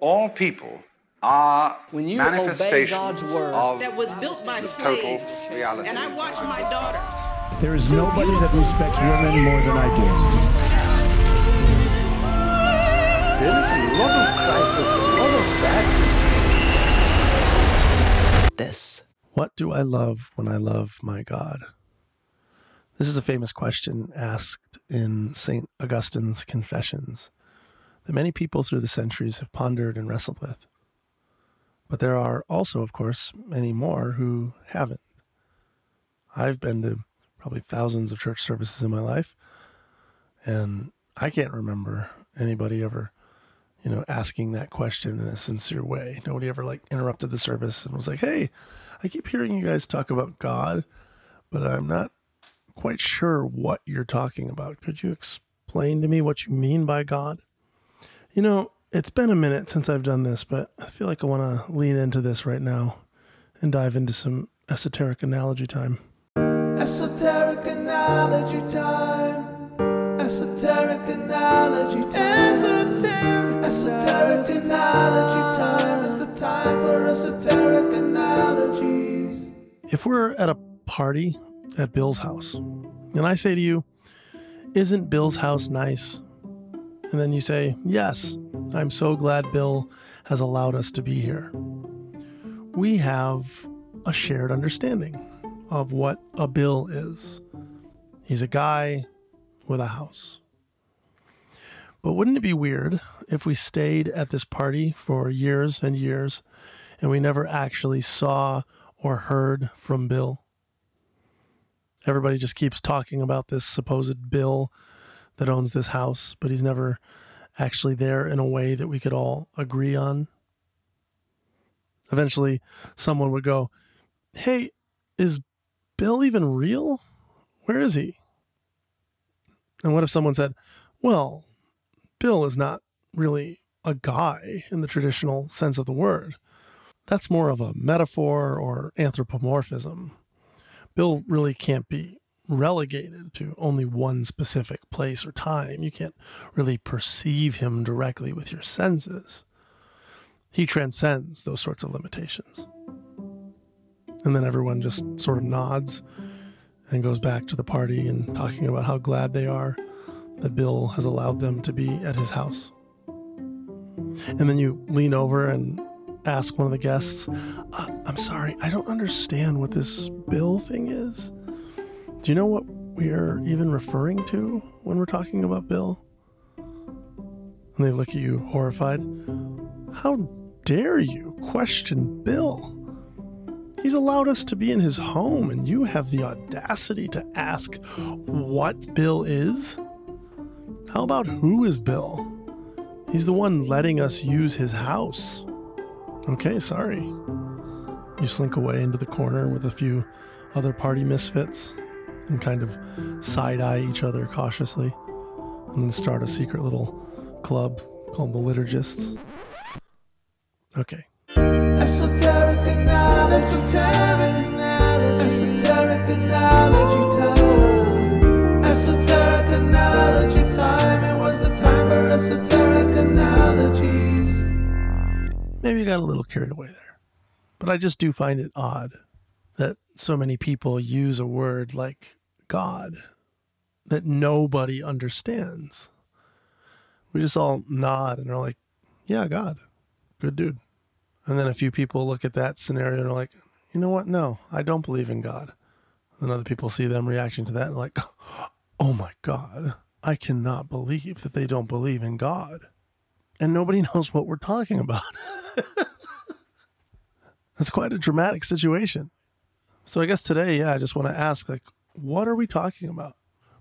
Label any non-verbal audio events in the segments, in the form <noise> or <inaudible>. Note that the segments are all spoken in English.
All people are When you obey manifestations God's word. of that was built by slaves. total reality. And I watched my daughters. There is nobody that respects women more than I do. There is a lot of crisis, a lot of bad This. What do I love when I love my God? This is a famous question asked in St. Augustine's Confessions that many people through the centuries have pondered and wrestled with. But there are also, of course, many more who haven't. I've been to probably thousands of church services in my life, and I can't remember anybody ever, you know, asking that question in a sincere way. Nobody ever like interrupted the service and was like, "Hey, I keep hearing you guys talk about God, but I'm not quite sure what you're talking about. Could you explain to me what you mean by God?" You know, it's been a minute since I've done this, but I feel like I want to lean into this right now and dive into some esoteric analogy time. Esoteric analogy time. Esoteric analogy time. Esoteric, esoteric analogy time. It's the time for esoteric analogies. If we're at a party at Bill's house, and I say to you, Isn't Bill's house nice? And then you say, Yes, I'm so glad Bill has allowed us to be here. We have a shared understanding of what a Bill is. He's a guy with a house. But wouldn't it be weird if we stayed at this party for years and years and we never actually saw or heard from Bill? Everybody just keeps talking about this supposed Bill that owns this house, but he's never actually there in a way that we could all agree on. Eventually, someone would go, Hey, is Bill even real? Where is he? And what if someone said, Well, Bill is not really a guy in the traditional sense of the word. That's more of a metaphor or anthropomorphism. Bill really can't be relegated to only one specific place or time. You can't really perceive him directly with your senses. He transcends those sorts of limitations. And then everyone just sort of nods and goes back to the party and talking about how glad they are that Bill has allowed them to be at his house. And then you lean over and ask one of the guests, uh, I'm sorry, I don't understand what this Bill thing is. Do you know what we are even referring to when we're talking about Bill? And they look at you horrified. How dare you question Bill? He's allowed us to be in his home, and you have the audacity to ask what Bill is? How about who is Bill? He's the one letting us use his house. Okay, sorry. You slink away into the corner with a few other party misfits and kind of side eye each other cautiously, and then start a secret little club called the Liturgists. Okay. Esoteric analogy, esoteric analogy, esoteric analogy time. Esoteric analogy time. It was the time for esoteric analogies. maybe I got a little carried away there. But I just do find it odd that so many people use a word like God that nobody understands. We just all nod and are like, yeah, God, good dude. And then a few people look at that scenario and are like, you know what? No, I don't believe in God. And other people see them reacting to that and like, <laughs> oh my God, I cannot believe that they don't believe in God. And nobody <laughs> knows what we're talking about. <laughs> That's quite a dramatic situation. So I guess today, yeah, I just want to ask like, what are we talking about?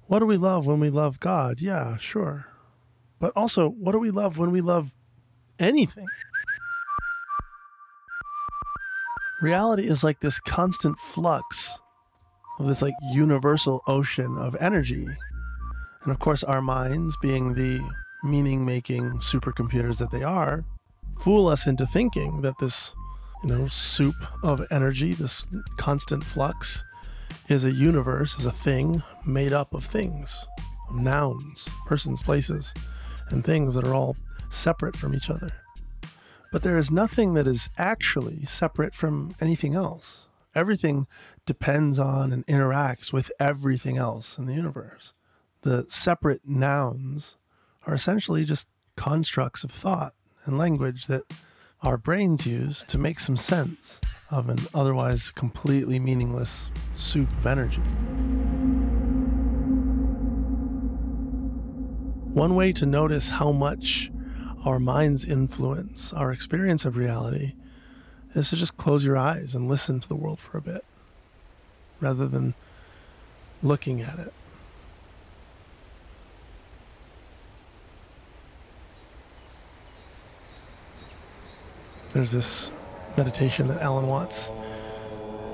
What do we love when we love God? Yeah, sure. But also, what do we love when we love anything? Reality is like this constant flux of this like universal ocean of energy. And of course, our minds, being the meaning making supercomputers that they are, fool us into thinking that this, you know, soup of energy, this constant flux, is a universe, is a thing made up of things, of nouns, persons, places, and things that are all separate from each other. But there is nothing that is actually separate from anything else. Everything depends on and interacts with everything else in the universe. The separate nouns are essentially just constructs of thought and language that our brains use to make some sense of an otherwise completely meaningless soup of energy. One way to notice how much our minds influence our experience of reality is to just close your eyes and listen to the world for a bit rather than looking at it. There's this meditation that Alan Watts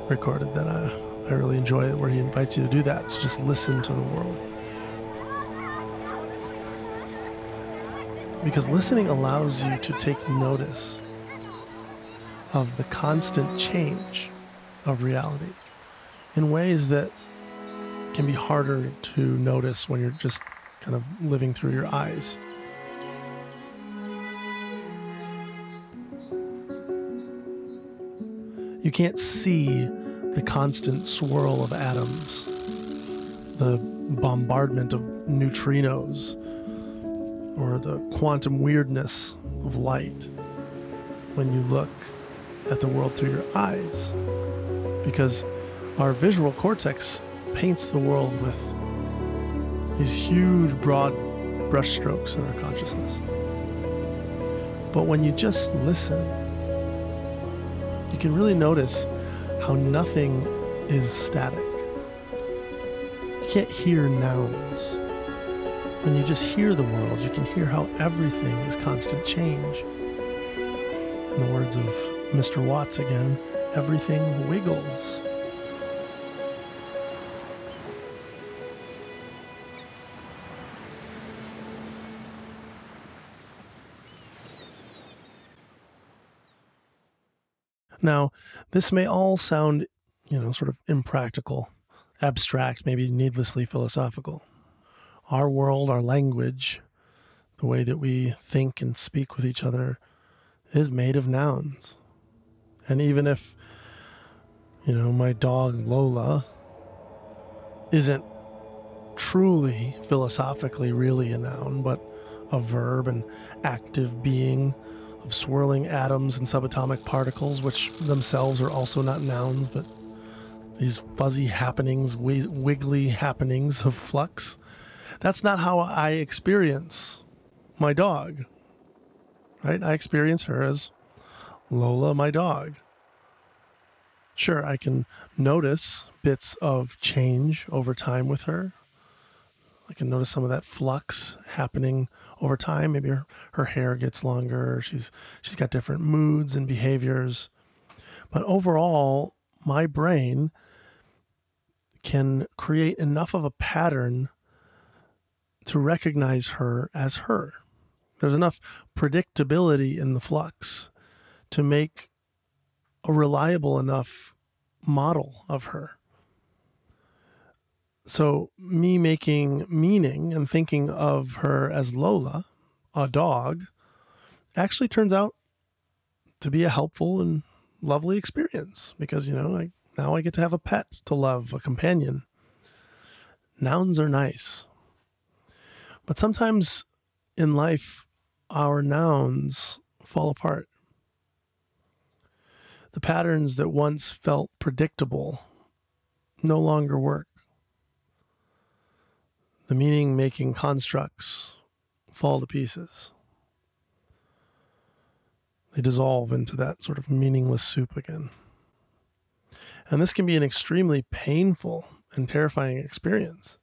recorded that I, I really enjoy, where he invites you to do that, to just listen to the world. Because listening allows you to take notice of the constant change of reality in ways that can be harder to notice when you're just kind of living through your eyes. You can't see the constant swirl of atoms, the bombardment of neutrinos, or the quantum weirdness of light when you look at the world through your eyes. Because our visual cortex paints the world with these huge, broad brushstrokes in our consciousness. But when you just listen, you can really notice how nothing is static. You can't hear nouns. When you just hear the world, you can hear how everything is constant change. In the words of Mr. Watts again, everything wiggles. Now, this may all sound, you know, sort of impractical, abstract, maybe needlessly philosophical. Our world, our language, the way that we think and speak with each other is made of nouns. And even if, you know, my dog Lola isn't truly philosophically really a noun, but a verb, an active being of swirling atoms and subatomic particles, which themselves are also not nouns, but these fuzzy happenings, wiggly happenings of flux. That's not how I experience my dog. Right? I experience her as Lola, my dog. Sure, I can notice bits of change over time with her. I can notice some of that flux happening over time. Maybe her, her hair gets longer. She's she's got different moods and behaviors. But overall, my brain can create enough of a pattern to recognize her as her. There's enough predictability in the flux to make a reliable enough model of her. So, me making meaning and thinking of her as Lola, a dog, actually turns out to be a helpful and lovely experience because, you know, I, now I get to have a pet to love, a companion. Nouns are nice. But sometimes in life, our nouns fall apart. The patterns that once felt predictable no longer work the meaning making constructs fall to pieces. They dissolve into that sort of meaningless soup again. And this can be an extremely painful and terrifying experience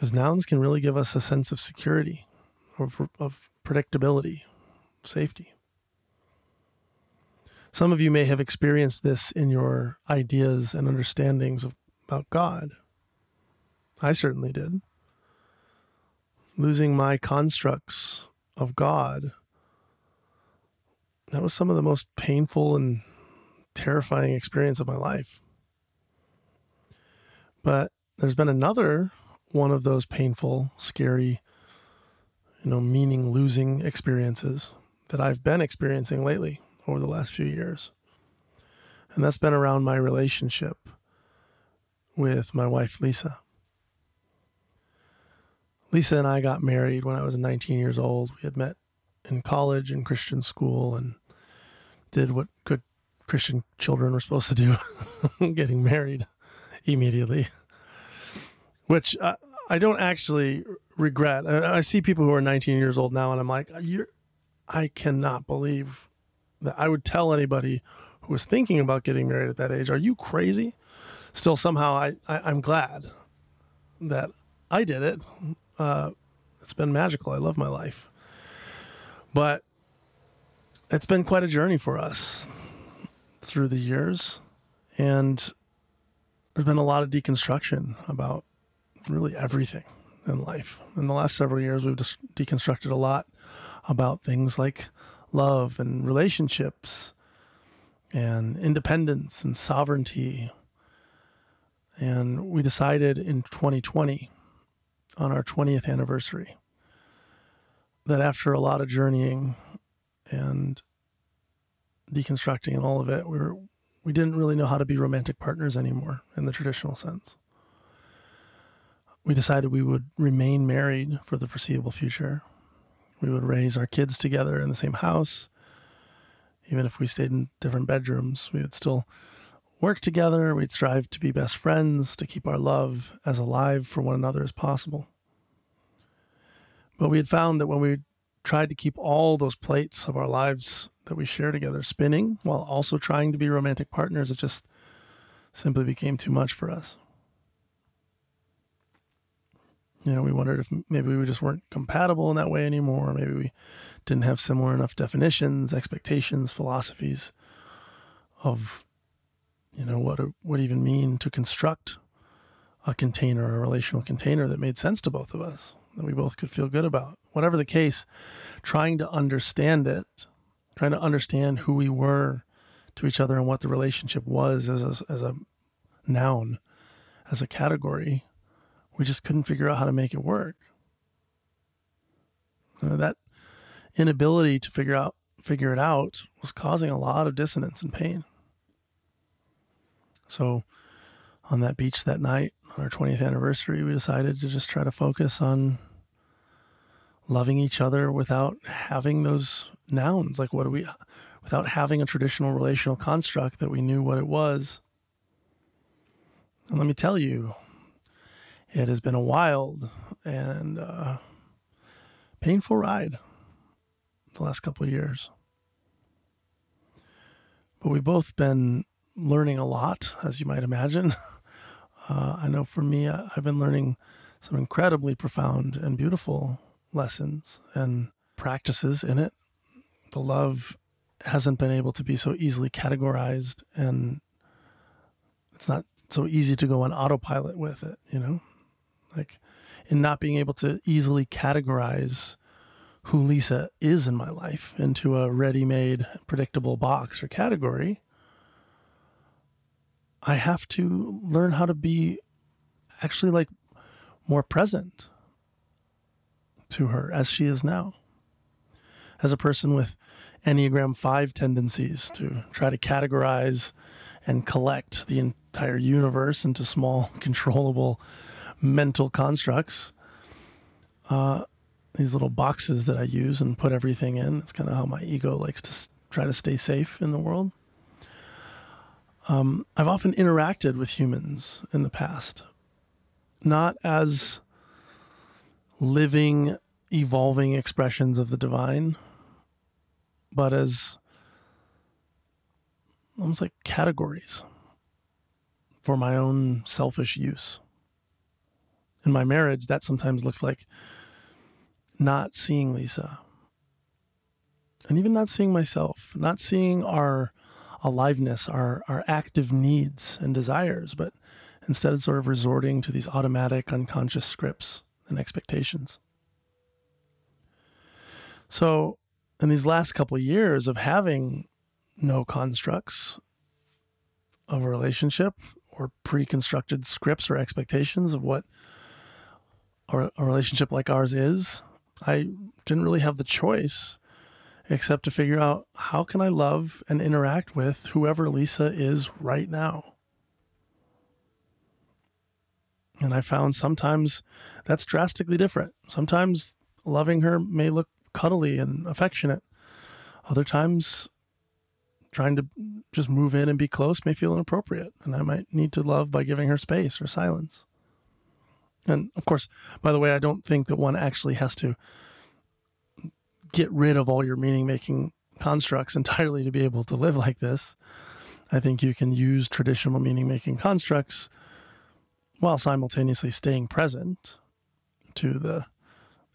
because nouns can really give us a sense of security, of, of predictability, safety. Some of you may have experienced this in your ideas and understandings of, about God. I certainly did. Losing my constructs of God. That was some of the most painful and terrifying experience of my life. But there's been another one of those painful, scary, you know, meaning losing experiences that I've been experiencing lately over the last few years. And that's been around my relationship with my wife, Lisa. Lisa and I got married when I was 19 years old. We had met in college and Christian school and did what good Christian children were supposed to do <laughs> getting married immediately, which I, I don't actually regret. I, I, see people who are 19 years old now, and I'm like, I cannot believe that I would tell anybody who was thinking about getting married at that age, are you crazy? Still, somehow, I, I am glad that I did it. Uh, it's been magical. I love my life, but it's been quite a journey for us through the years, and there's been a lot of deconstruction about really everything in life. In the last several years, we've just deconstructed a lot about things like love and relationships and independence and sovereignty. And we decided in 2020, on our 20th anniversary, that after a lot of journeying and deconstructing and all of it, we were, we didn't really know how to be romantic partners anymore in the traditional sense. We decided we would remain married for the foreseeable future. We would raise our kids together in the same house. Even if we stayed in different bedrooms, we would still work together. We'd strive to be best friends, to keep our love as alive for one another as possible. But we had found that when we tried to keep all those plates of our lives that we share together spinning while also trying to be romantic partners, it just simply became too much for us. You know, we wondered if maybe we just weren't compatible in that way anymore. Maybe we didn't have similar enough definitions, expectations, philosophies of, you know, what what even mean to construct a container, a relational container that made sense to both of us, that we both could feel good about. Whatever the case, trying to understand it, trying to understand who we were to each other and what the relationship was as a, as a noun, as a category, we just couldn't figure out how to make it work. That inability to figure out figure it out was causing a lot of dissonance and pain. So on that beach that night on our 20th anniversary, we decided to just try to focus on loving each other without having those nouns. Like, what do we, without having a traditional relational construct that we knew what it was. And let me tell you, it has been a wild and uh, painful ride the last couple of years. But we've both been learning a lot, as you might imagine. <laughs> Uh, I know for me, I've been learning some incredibly profound and beautiful lessons and practices in it. The love hasn't been able to be so easily categorized, and it's not so easy to go on autopilot with it, you know? like in not being able to easily categorize who Lisa is in my life into a ready made, predictable box or category, I have to learn how to be actually like more present to her as she is now. As a person with Enneagram 5 tendencies to try to categorize and collect the entire universe into small, <laughs> controllable mental constructs. Uh, these little boxes that I use and put everything in. It's kind of how my ego likes to s- try to stay safe in the world. Um, I've often interacted with humans in the past, not as living, evolving expressions of the divine, but as almost like categories for my own selfish use. In my marriage, that sometimes looks like not seeing Lisa and even not seeing myself, not seeing our aliveness, our, our active needs and desires, but instead of sort of resorting to these automatic unconscious scripts and expectations. So, in these last couple of years of having no constructs of a relationship or pre-constructed scripts or expectations of what a relationship like ours is, I didn't really have the choice except to figure out how can I love and interact with whoever Lisa is right now. And I found sometimes that's drastically different. Sometimes loving her may look cuddly and affectionate. Other times, trying to just move in and be close may feel inappropriate. And I might need to love by giving her space or silence. And of course, by the way, I don't think that one actually has to get rid of all your meaning making constructs entirely to be able to live like this. I think you can use traditional meaning making constructs while simultaneously staying present to the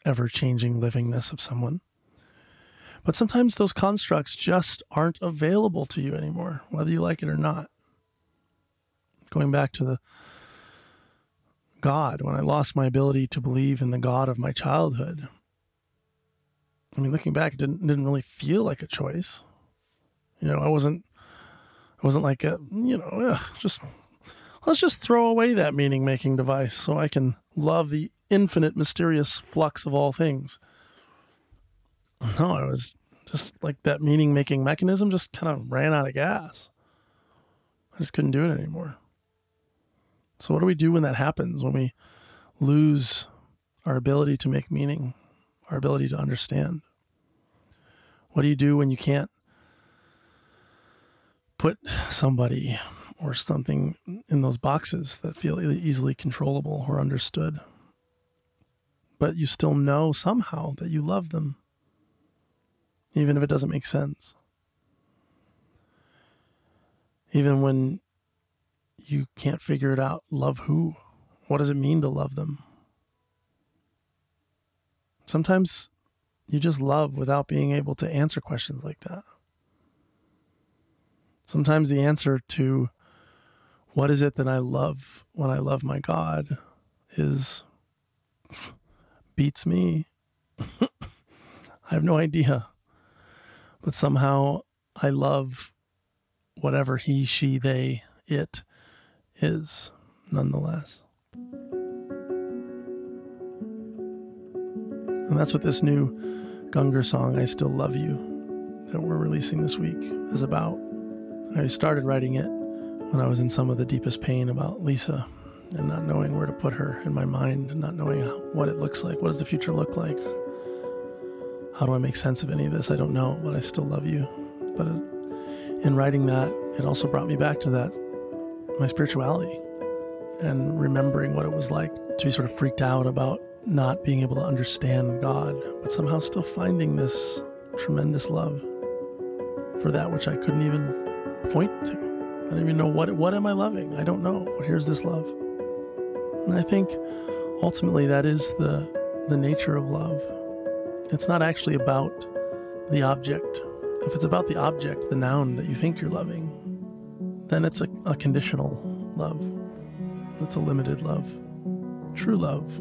ever changing livingness of someone. But sometimes those constructs just aren't available to you anymore, whether you like it or not. Going back to the God, when I lost my ability to believe in the God of my childhood, I mean, looking back, it didn't didn't really feel like a choice. You know, I wasn't, I wasn't like a, you know, ugh, just let's just throw away that meaning making device so I can love the infinite, mysterious flux of all things. No, it was just like that meaning making mechanism just kind of ran out of gas. I just couldn't do it anymore. So, what do we do when that happens? When we lose our ability to make meaning, our ability to understand? What do you do when you can't put somebody or something in those boxes that feel easily controllable or understood? But you still know somehow that you love them, even if it doesn't make sense. Even when you can't figure it out, love who? What does it mean to love them? Sometimes you just love without being able to answer questions like that. Sometimes the answer to what is it that I love when I love my God is <laughs> beats me. <laughs> I have no idea. But somehow I love whatever he, she, they, it is nonetheless. And that's what this new Gungor song, I Still Love You, that we're releasing this week, is about. I started writing it when I was in some of the deepest pain about Lisa and not knowing where to put her in my mind, and not knowing what it looks like. What does the future look like? How do I make sense of any of this? I don't know, but I still love you. But in writing that, it also brought me back to that my spirituality and remembering what it was like to be sort of freaked out about not being able to understand God, but somehow still finding this tremendous love for that which I couldn't even point to. I don't even know what what am I loving? I don't know. But here's this love. And I think ultimately that is the the nature of love. It's not actually about the object. If it's about the object, the noun that you think you're loving, then it's a, a conditional love. It's a limited love. True love,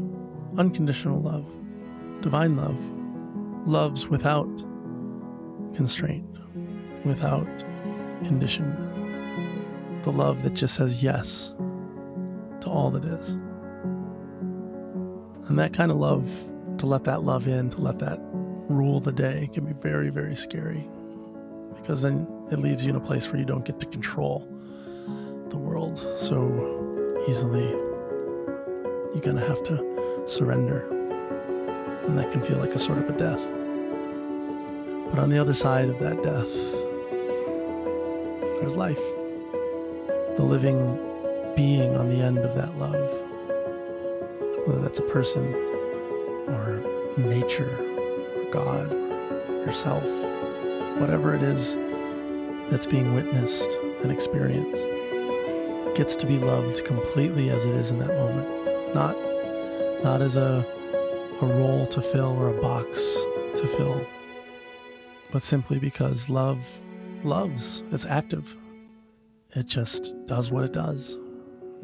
unconditional love, divine love, loves without constraint, without condition. The love that just says yes to all that is. And that kind of love, to let that love in, to let that rule the day, can be very, very scary because then it leaves you in a place where you don't get to control the world so easily. You're going to have to surrender. And that can feel like a sort of a death. But on the other side of that death, there's life. The living being on the end of that love. Whether that's a person or nature or God, yourself, whatever it is that's being witnessed and experienced gets to be loved completely as it is in that moment. Not not as a a role to fill or a box to fill, but simply because love loves. It's active. It just does what it does.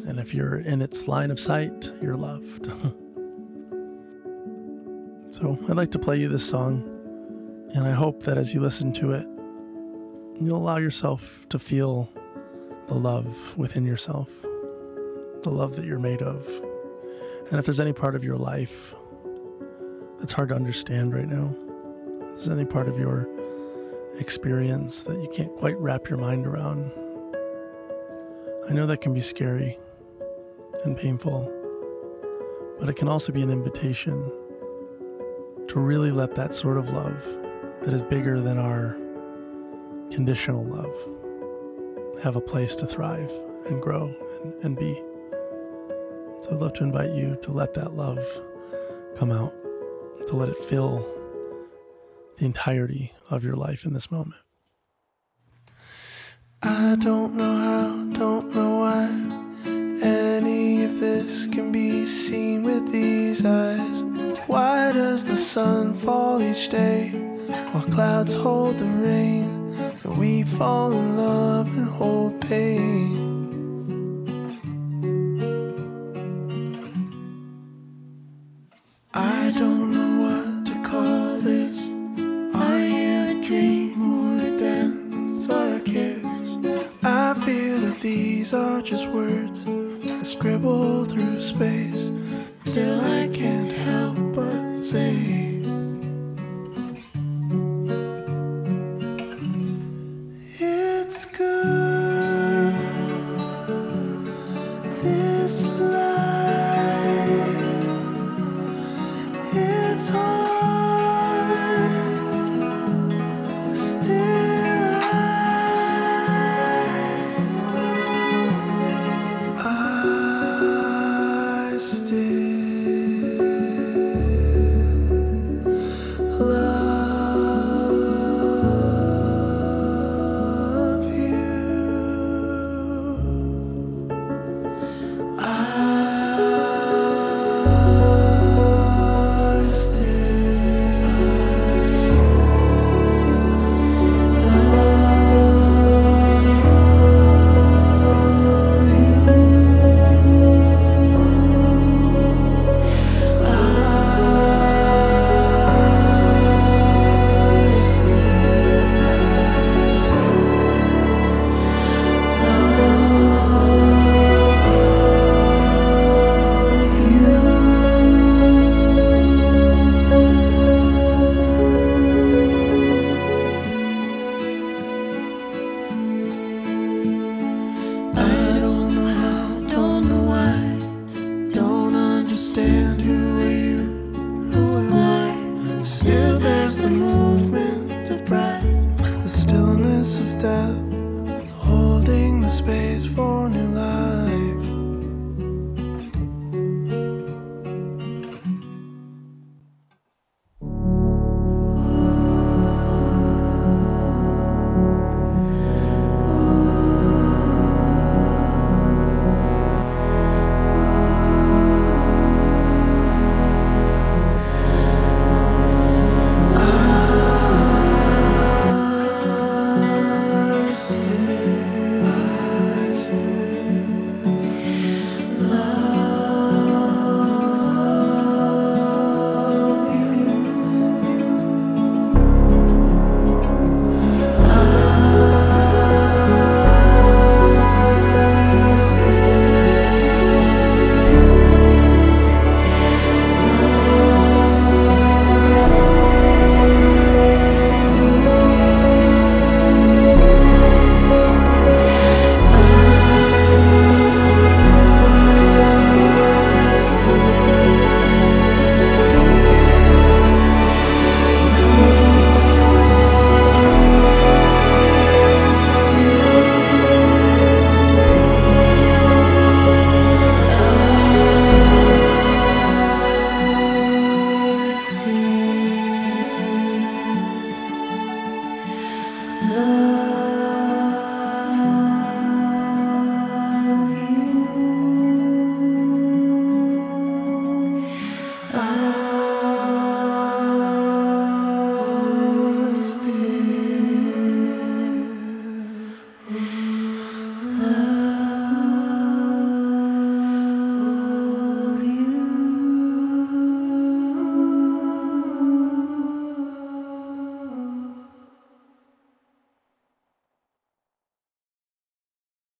And if you're in its line of sight, you're loved. <laughs> so I'd like to play you this song, and I hope that as you listen to it, you'll allow yourself to feel the love within yourself, the love that you're made of. And if there's any part of your life that's hard to understand right now, if there's any part of your experience that you can't quite wrap your mind around. I know that can be scary and painful, but it can also be an invitation to really let that sort of love that is bigger than our conditional love have a place to thrive and grow and, and be. So I'd love to invite you to let that love come out, to let it fill the entirety of your life in this moment. I don't know how, don't know why any of this can be seen with these eyes. Why does the sun fall each day while clouds hold the rain? And we fall in love and hold pain. Are just words I scribble through space.